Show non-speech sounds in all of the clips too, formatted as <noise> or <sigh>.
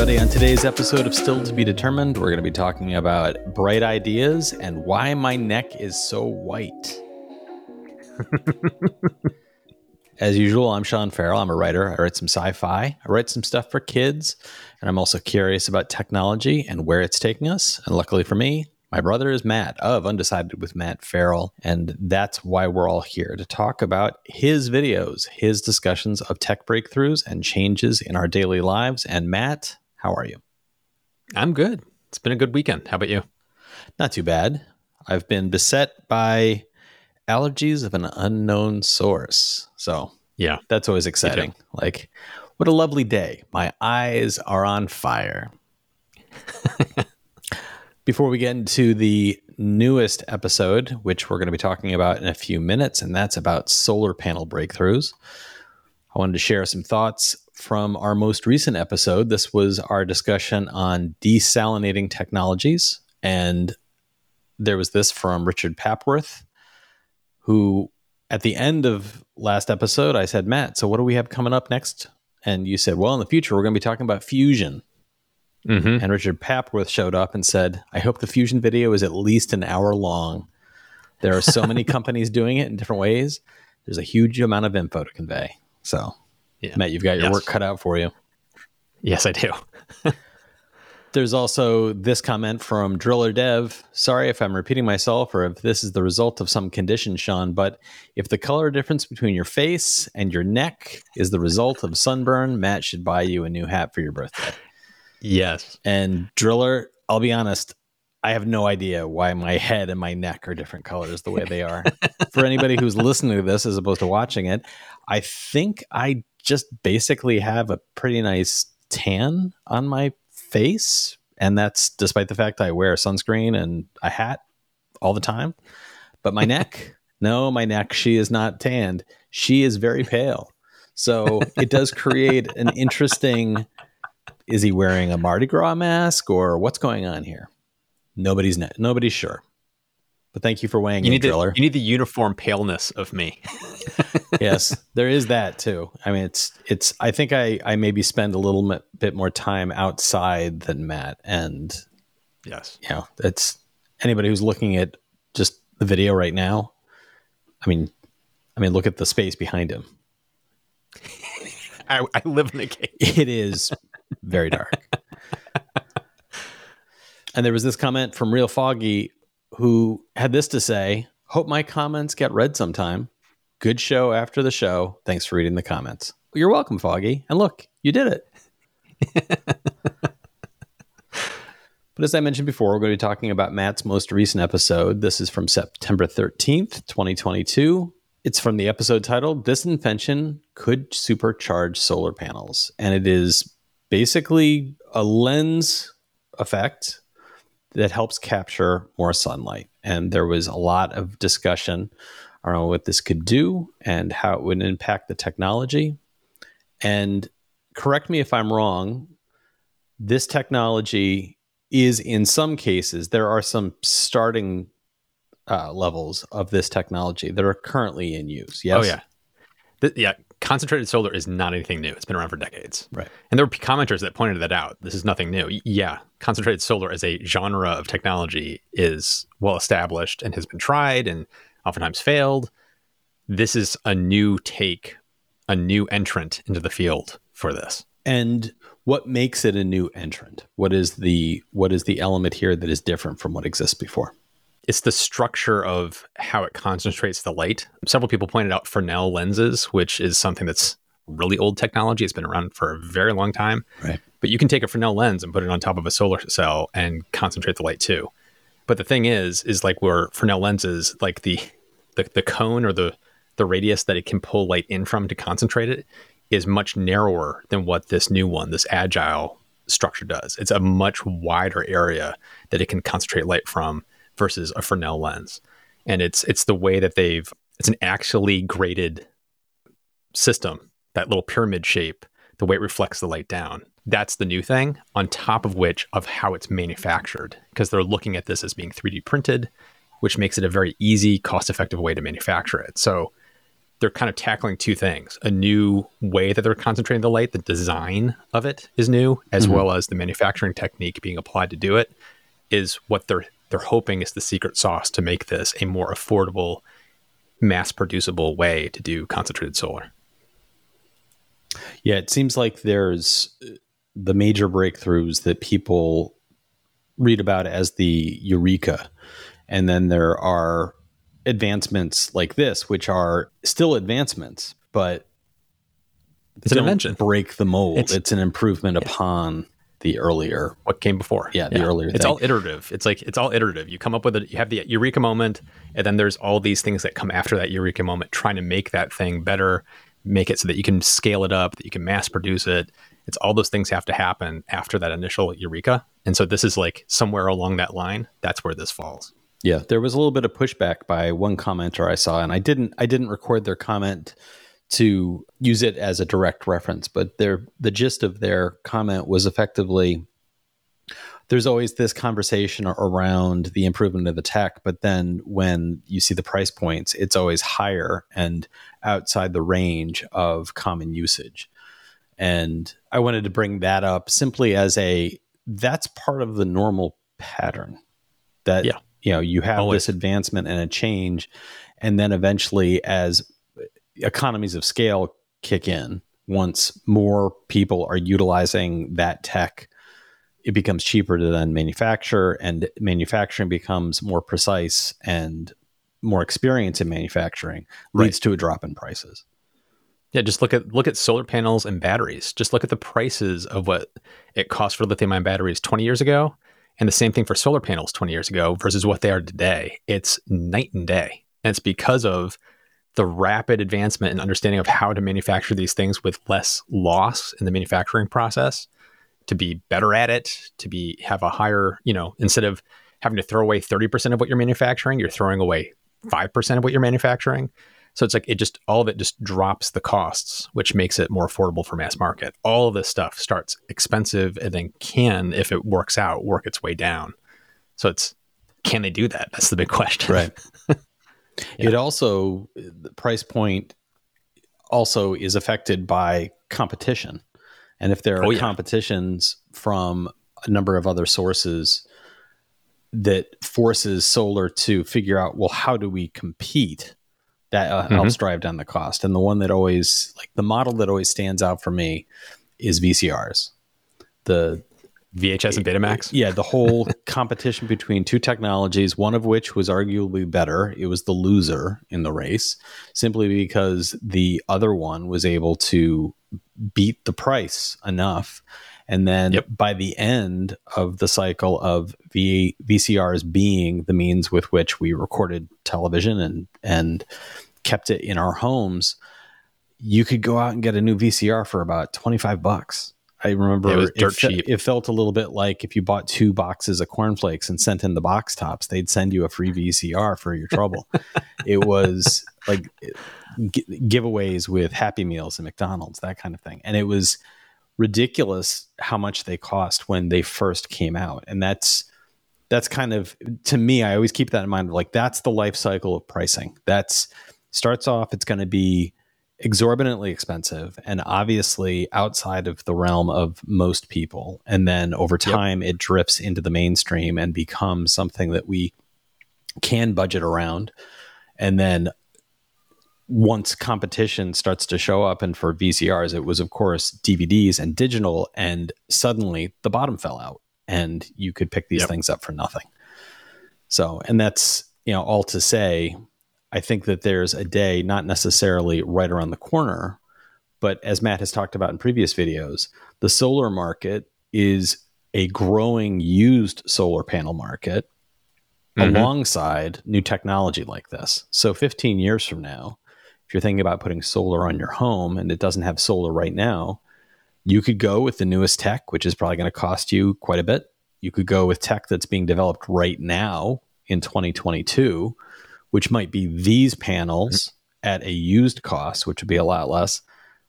everybody. On today's episode of Still to Be Determined, we're going to be talking about bright ideas and why my neck is so white. <laughs> As usual, I'm Sean Farrell. I'm a writer. I write some sci fi, I write some stuff for kids, and I'm also curious about technology and where it's taking us. And luckily for me, my brother is Matt of Undecided with Matt Farrell. And that's why we're all here to talk about his videos, his discussions of tech breakthroughs and changes in our daily lives. And Matt, how are you? I'm good. It's been a good weekend. How about you? Not too bad. I've been beset by allergies of an unknown source. So, yeah, that's always exciting. Like, what a lovely day. My eyes are on fire. <laughs> Before we get into the newest episode, which we're going to be talking about in a few minutes, and that's about solar panel breakthroughs, I wanted to share some thoughts from our most recent episode. This was our discussion on desalinating technologies. And there was this from Richard Papworth, who at the end of last episode, I said, Matt, so what do we have coming up next? And you said, well, in the future, we're going to be talking about fusion. Mm-hmm. And Richard Papworth showed up and said, I hope the fusion video is at least an hour long. There are so many <laughs> companies doing it in different ways. There's a huge amount of info to convey. So, yeah. Matt, you've got your yes. work cut out for you. Yes, I do. <laughs> There's also this comment from Driller Dev. Sorry if I'm repeating myself or if this is the result of some condition, Sean, but if the color difference between your face and your neck is the result of sunburn, Matt should buy you a new hat for your birthday. Yes. And Driller, I'll be honest, I have no idea why my head and my neck are different colors the way they are. <laughs> For anybody who's listening to this as opposed to watching it, I think I just basically have a pretty nice tan on my face. And that's despite the fact I wear sunscreen and a hat all the time. But my neck, <laughs> no, my neck, she is not tanned. She is very pale. So it does create an interesting is he wearing a Mardi Gras mask or what's going on here? Nobody's nobody's sure. Thank you for weighing you in, need Driller. The, you need the uniform paleness of me. <laughs> yes, <laughs> there is that too. I mean, it's it's. I think I I maybe spend a little bit more time outside than Matt, and yes, you know, it's anybody who's looking at just the video right now. I mean, I mean, look at the space behind him. <laughs> I, I live in a cave. It is very dark. and there was this comment from Real Foggy who had this to say Hope my comments get read sometime. Good show after the show. Thanks for reading the comments. You're welcome, Foggy. And look, you did it. <laughs> but as I mentioned before, we're going to be talking about Matt's most recent episode. This is from September 13th, 2022. It's from the episode titled This Invention Could Supercharge Solar Panels. And it is basically a lens effect that helps capture more sunlight. And there was a lot of discussion around what this could do and how it would impact the technology. And correct me if I'm wrong, this technology is in some cases, there are some starting uh, levels of this technology that are currently in use. Yes. Oh, yeah. Th- yeah concentrated solar is not anything new. It's been around for decades. Right. And there were commenters that pointed that out. This is nothing new. Yeah, concentrated solar as a genre of technology is well established and has been tried and oftentimes failed. This is a new take, a new entrant into the field for this. And what makes it a new entrant? What is the what is the element here that is different from what exists before? It's the structure of how it concentrates the light. Several people pointed out Fresnel lenses, which is something that's really old technology. It's been around for a very long time. Right. But you can take a Fresnel lens and put it on top of a solar cell and concentrate the light too. But the thing is, is like where Fresnel lenses, like the, the the cone or the the radius that it can pull light in from to concentrate it is much narrower than what this new one, this agile structure does. It's a much wider area that it can concentrate light from versus a Fresnel lens. And it's it's the way that they've it's an actually graded system, that little pyramid shape, the way it reflects the light down. That's the new thing, on top of which of how it's manufactured, because they're looking at this as being 3D printed, which makes it a very easy, cost-effective way to manufacture it. So they're kind of tackling two things a new way that they're concentrating the light the design of it is new as mm-hmm. well as the manufacturing technique being applied to do it is what they're they're hoping is the secret sauce to make this a more affordable mass producible way to do concentrated solar yeah it seems like there's uh, the major breakthroughs that people read about as the eureka and then there are advancements like this, which are still advancements, but it's an invention. Break the mold. It's, it's an improvement yeah. upon the earlier what came before. Yeah, the yeah. earlier. It's thing. all iterative. It's like it's all iterative. You come up with it. You have the eureka moment, and then there's all these things that come after that eureka moment, trying to make that thing better, make it so that you can scale it up, that you can mass produce it. It's all those things have to happen after that initial eureka, and so this is like somewhere along that line. That's where this falls. Yeah, there was a little bit of pushback by one commenter I saw, and I didn't I didn't record their comment to use it as a direct reference, but their the gist of their comment was effectively there's always this conversation around the improvement of the tech, but then when you see the price points, it's always higher and outside the range of common usage. And I wanted to bring that up simply as a that's part of the normal pattern that yeah you know you have Always. this advancement and a change and then eventually as economies of scale kick in once more people are utilizing that tech it becomes cheaper to then manufacture and manufacturing becomes more precise and more experience in manufacturing leads right. to a drop in prices yeah just look at look at solar panels and batteries just look at the prices of what it cost for lithium ion batteries 20 years ago and the same thing for solar panels 20 years ago versus what they are today. It's night and day. And it's because of the rapid advancement and understanding of how to manufacture these things with less loss in the manufacturing process, to be better at it, to be have a higher, you know, instead of having to throw away 30% of what you're manufacturing, you're throwing away 5% of what you're manufacturing. So it's like it just all of it just drops the costs, which makes it more affordable for mass market. All of this stuff starts expensive and then can, if it works out, work its way down. So it's can they do that? That's the big question. Right. <laughs> yeah. It also the price point also is affected by competition. And if there are oh, yeah. competitions from a number of other sources that forces solar to figure out, well, how do we compete? that uh, mm-hmm. helps drive down the cost. And the one that always like the model that always stands out for me is VCRs. The VHS and Betamax. Yeah, the whole competition between two technologies, one of which was arguably better. It was the loser in the race, simply because the other one was able to beat the price enough. And then yep. by the end of the cycle of v- VCRs being the means with which we recorded television and and kept it in our homes, you could go out and get a new VCR for about 25 bucks. I remember it was dirt it, cheap. It felt a little bit like if you bought two boxes of cornflakes and sent in the box tops, they'd send you a free VCR for your trouble. <laughs> it was like g- giveaways with Happy Meals and McDonald's, that kind of thing. And it was ridiculous how much they cost when they first came out. And that's that's kind of to me, I always keep that in mind. Like that's the life cycle of pricing. That's starts off, it's going to be exorbitantly expensive and obviously outside of the realm of most people. And then over time, yep. it drifts into the mainstream and becomes something that we can budget around. And then once competition starts to show up, and for VCRs, it was, of course, DVDs and digital, and suddenly the bottom fell out and you could pick these yep. things up for nothing. So, and that's, you know, all to say, I think that there's a day, not necessarily right around the corner, but as Matt has talked about in previous videos, the solar market is a growing used solar panel market mm-hmm. alongside new technology like this. So 15 years from now, if you're thinking about putting solar on your home and it doesn't have solar right now, you could go with the newest tech, which is probably going to cost you quite a bit. You could go with tech that's being developed right now in 2022 which might be these panels mm-hmm. at a used cost, which would be a lot less.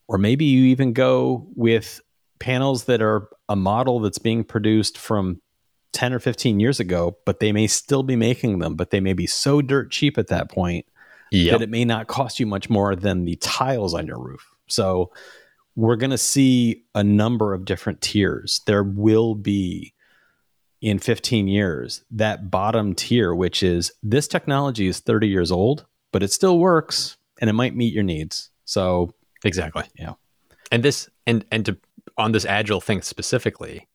Or maybe you even go with panels that are a model that's being produced from 10 or 15 years ago, but they may still be making them, but they may be so dirt cheap at that point Yep. that it may not cost you much more than the tiles on your roof. So we're going to see a number of different tiers. There will be in 15 years that bottom tier, which is this technology is 30 years old, but it still works and it might meet your needs. So Exactly. Yeah. And this and and to on this agile thing specifically,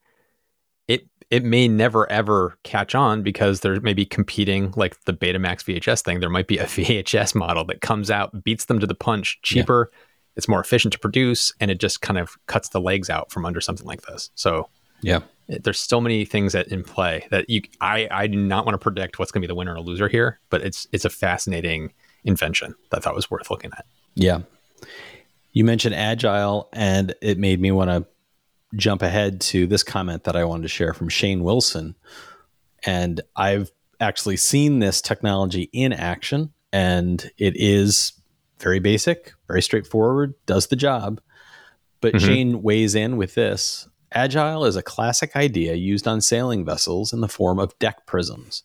it it may never ever catch on because there may be competing like the Betamax VHS thing. There might be a <laughs> VHS model that comes out, beats them to the punch, cheaper, it's more efficient to produce, and it just kind of cuts the legs out from under something like this. So yeah, there's so many things that in play that you I I do not want to predict what's going to be the winner or loser here, but it's it's a fascinating invention that I thought was worth looking at. Yeah. You mentioned agile, and it made me want to jump ahead to this comment that I wanted to share from Shane Wilson. And I've actually seen this technology in action, and it is very basic, very straightforward, does the job. But Mhm. Shane weighs in with this Agile is a classic idea used on sailing vessels in the form of deck prisms.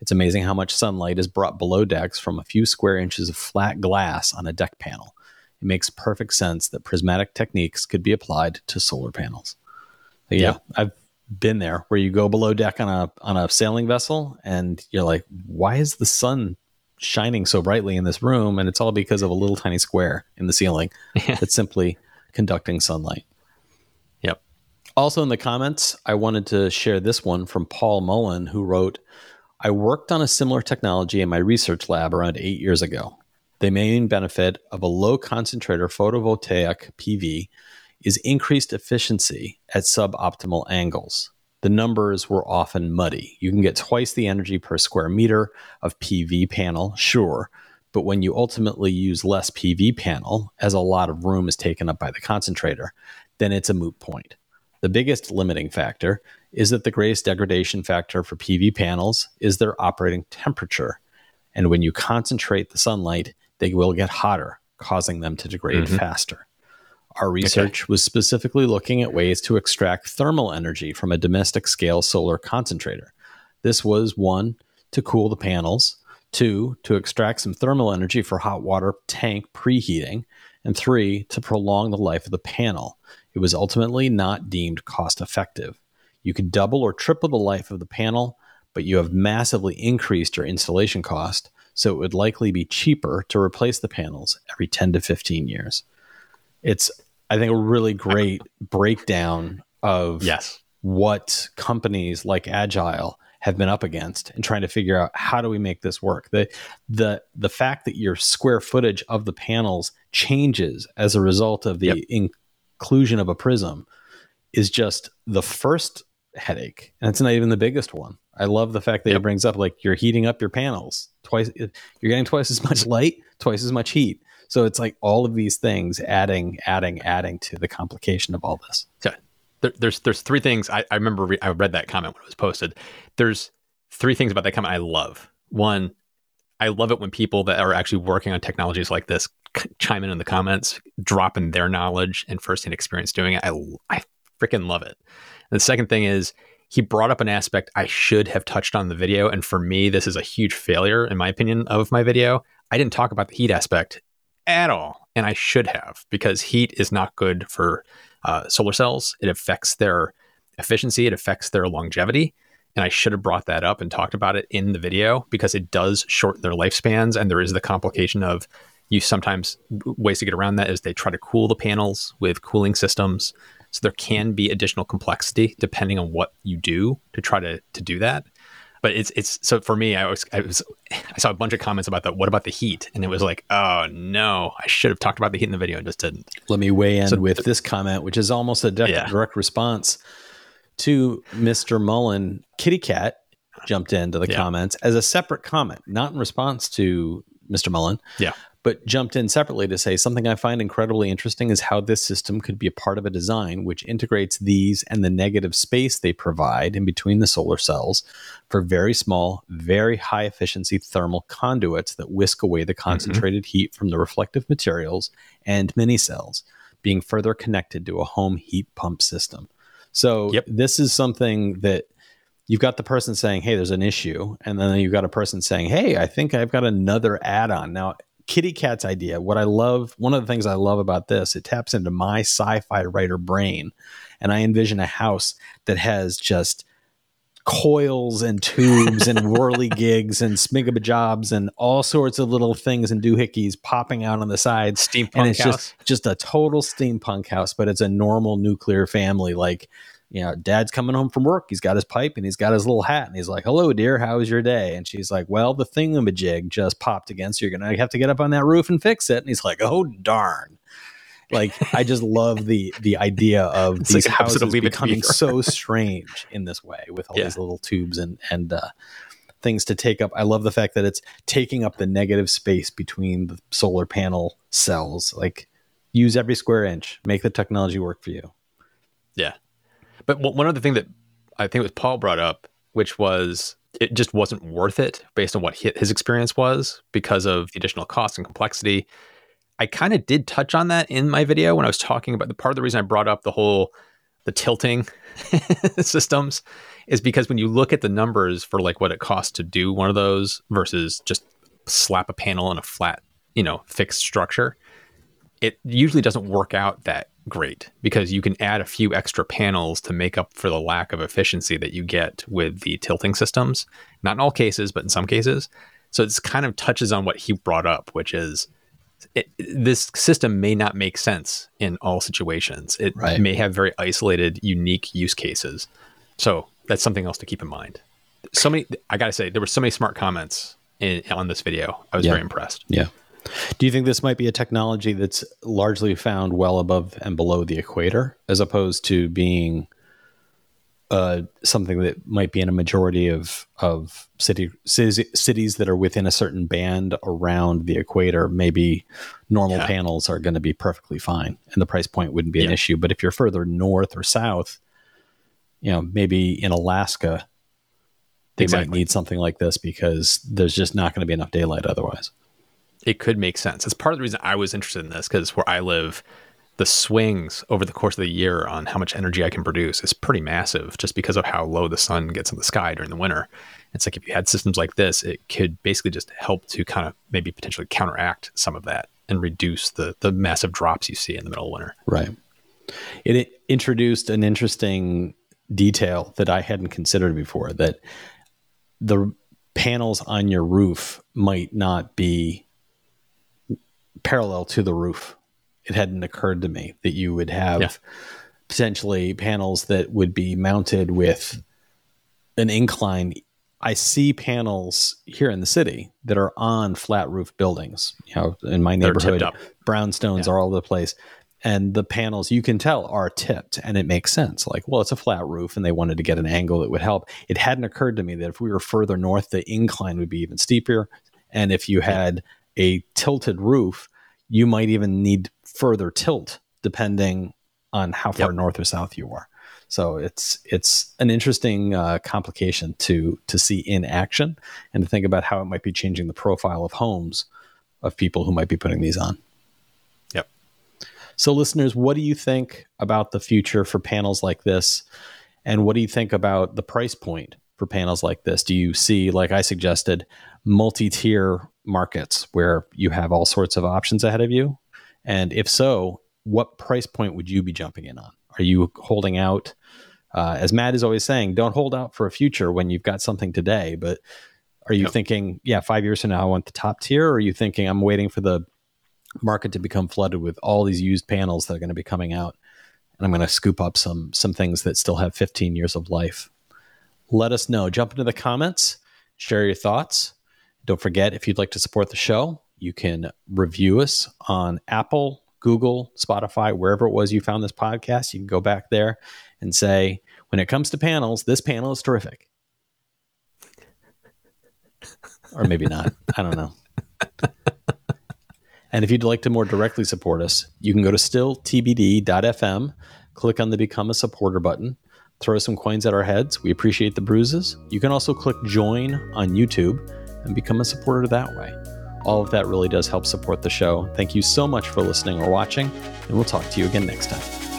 It's amazing how much sunlight is brought below decks from a few square inches of flat glass on a deck panel. It makes perfect sense that prismatic techniques could be applied to solar panels. So, yeah, I've been there where you go below deck on a on a sailing vessel and you're like, why is the sun shining so brightly in this room? And it's all because of a little tiny square in the ceiling <laughs> that's simply conducting sunlight. Also, in the comments, I wanted to share this one from Paul Mullen, who wrote I worked on a similar technology in my research lab around eight years ago. The main benefit of a low concentrator photovoltaic PV is increased efficiency at suboptimal angles. The numbers were often muddy. You can get twice the energy per square meter of PV panel, sure, but when you ultimately use less PV panel, as a lot of room is taken up by the concentrator, then it's a moot point. The biggest limiting factor is that the greatest degradation factor for PV panels is their operating temperature. And when you concentrate the sunlight, they will get hotter, causing them to degrade Mhm. faster. Our research was specifically looking at ways to extract thermal energy from a domestic scale solar concentrator. This was one, to cool the panels, two, to extract some thermal energy for hot water tank preheating, and three, to prolong the life of the panel. It was ultimately not deemed cost effective. You could double or triple the life of the panel, but you have massively increased your installation cost, so it would likely be cheaper to replace the panels every 10 to 15 years. It's, I think, a really great breakdown of Yes. what companies like Agile have been up against and trying to figure out how do we make this work. The the the fact that your square footage of the panels changes as a result of the Yep. Inclusion of a prism is just the first headache, and it's not even the biggest one. I love the fact that it brings up like you're heating up your panels twice. You're getting twice as much light, twice as much heat. So it's like all of these things adding, adding, adding to the complication of all this. So there, there's there's three things I, I remember re- I read that comment when it was posted. There's three things about that comment I love. One, I love it when people that are actually working on technologies like this chime in in the comments, dropping their knowledge and firsthand experience doing it. I I freaking love it. And the second thing is he brought up an aspect I should have touched on in the video, and for me, this is a huge failure in my opinion of my video. I didn't talk about the heat aspect at all, and I should have because heat is not good for uh, solar cells. It affects their efficiency, it affects their longevity. And I should have brought that up and talked about it in the video because it does shorten their lifespans. And there is the complication of you sometimes ways to get around that is they try to cool the panels with cooling systems. So there can be additional complexity depending on what you do to try to, to do that. But it's it's so for me, I was I was I saw a bunch of comments about that. What about the heat? And it was like, oh no, I should have talked about the heat in the video and just didn't. Let me weigh in So- with this comment, which is almost a direct, Yeah. direct response to Mr. Mullen. Kitty Cat jumped into the Yeah. comments as a separate comment, not in response to Mr. Mullen. Yeah. But jumped in separately to say something I find incredibly interesting is how this system could be a part of a design which integrates these and the negative space they provide in between the solar cells for very small, very high efficiency thermal conduits that whisk away the mm-hmm. concentrated heat from the reflective materials and mini cells, being further connected to a home heat pump system. So Yep. this is something that you've got the person saying, "Hey, there's an issue," and then you've got a person saying, "Hey, I think I've got another add-on." Now, Kitty Cat's idea, what I love, one of the things I love about this, it taps into my sci-fi writer brain, and I envision a house that has just coils and tubes and whirly <laughs> gigs and smigabajobs and all sorts of little things and doohickeys popping out on the sides. Steampunk and it's house. just just a total steampunk house, but it's a normal nuclear family. Like, you know, dad's coming home from work. He's got his pipe and he's got his little hat and he's like, "Hello, dear. How was your day?" And she's like, "Well, the thingamajig just popped again, so you're gonna have to get up on that roof and fix it." And he's like, "Oh darn." Like I just love the the idea of <laughs> It's these like houses becoming so strange in this way with all Yeah. these little tubes and and uh, things to take up. I love the fact that it's taking up the negative space between the solar panel cells. Like use every square inch, make the technology work for you. Yeah. But one other thing that I think was Paul brought up, which was it just wasn't worth it based on what his experience was because of the additional cost and complexity. I kind of did touch on that in my video when I was talking about the part of the reason I brought up the whole the tilting <laughs> systems is because when you look at the numbers for like what it costs to do one of those versus just slap a panel in a flat, you know, fixed structure, it usually doesn't work out that great because you can add a few extra panels to make up for the lack of efficiency that you get with the tilting systems. Not in all cases, but in some cases. So it's kind of touches on what he brought up, which is it, this system may not make sense in all situations. It Right. may have very isolated, unique use cases. So that's something else to keep in mind. So many, I got to say, there were so many smart comments in, on this video. I was Yeah. very impressed. Yeah. Do you think this might be a technology that's largely found well above and below the equator, as opposed to being uh, something that might be in a majority of of city cities, cities that are within a certain band around the equator? Maybe normal Yeah. panels are going to be perfectly fine, and the price point wouldn't be an issue. But if you're further north or south, you know, maybe in Alaska, they might need something like this because there's just not going to be enough daylight otherwise. It could make sense. It's part of the reason I was interested in this because where I live, the swings over the course of the year on how much energy I can produce is pretty massive just because of how low the sun gets in the sky during the winter. It's like if you had systems like this, it could basically just help to kind of maybe potentially counteract some of that and reduce the the massive drops you see in the middle of winter. Right. It, i- introduced an interesting detail that I hadn't considered before that the panels on your roof might not be parallel to the roof. It hadn't occurred to me that you would have Yeah. potentially panels that would be mounted with an incline. I see panels here in the city that are on flat roof buildings. You know, in my That are tipped neighborhood, brownstones Yeah. are all over the place. And the panels you can tell are tipped and it makes sense. Like, well, it's a flat roof and they wanted to get an angle that would help. It hadn't occurred to me that if we were further north, the incline would be even steeper. And if you had a tilted roof, you might even need further tilt depending on how far Yep. north or south you are. So it's it's an interesting uh, complication to to see in action and to think about how it might be changing the profile of homes of people who might be putting these on. Yep. So, listeners, what do you think about the future for panels like this? And what do you think about the price point for panels like this? Do you see, like I suggested, multi tier markets where you have all sorts of options ahead of you? And if so, what price point would you be jumping in on? Are you holding out? Uh, as Matt is always saying, don't hold out for a future when you've got something today. But are you Yep. thinking, yeah, five years from now, I want the top tier? Or are you thinking, I'm waiting for the market to become flooded with all these used panels that are going to be coming out and i'm going to scoop up some some things that still have 15 years of life let us know jump into the comments share your thoughts don't forget if you'd like to support the show you can review us on apple google spotify wherever it was you found this podcast. You can go back there and say when it comes to panels this panel is terrific. Or maybe not. I don't know. <laughs> And if you'd like to more directly support us, you can go to stilltbd.fm, click on the Become a Supporter button, throw some coins at our heads. We appreciate the bruises. You can also click join on YouTube and become a supporter that way. All of that really does help support the show. Thank you so much for listening or watching, and we'll talk to you again next time.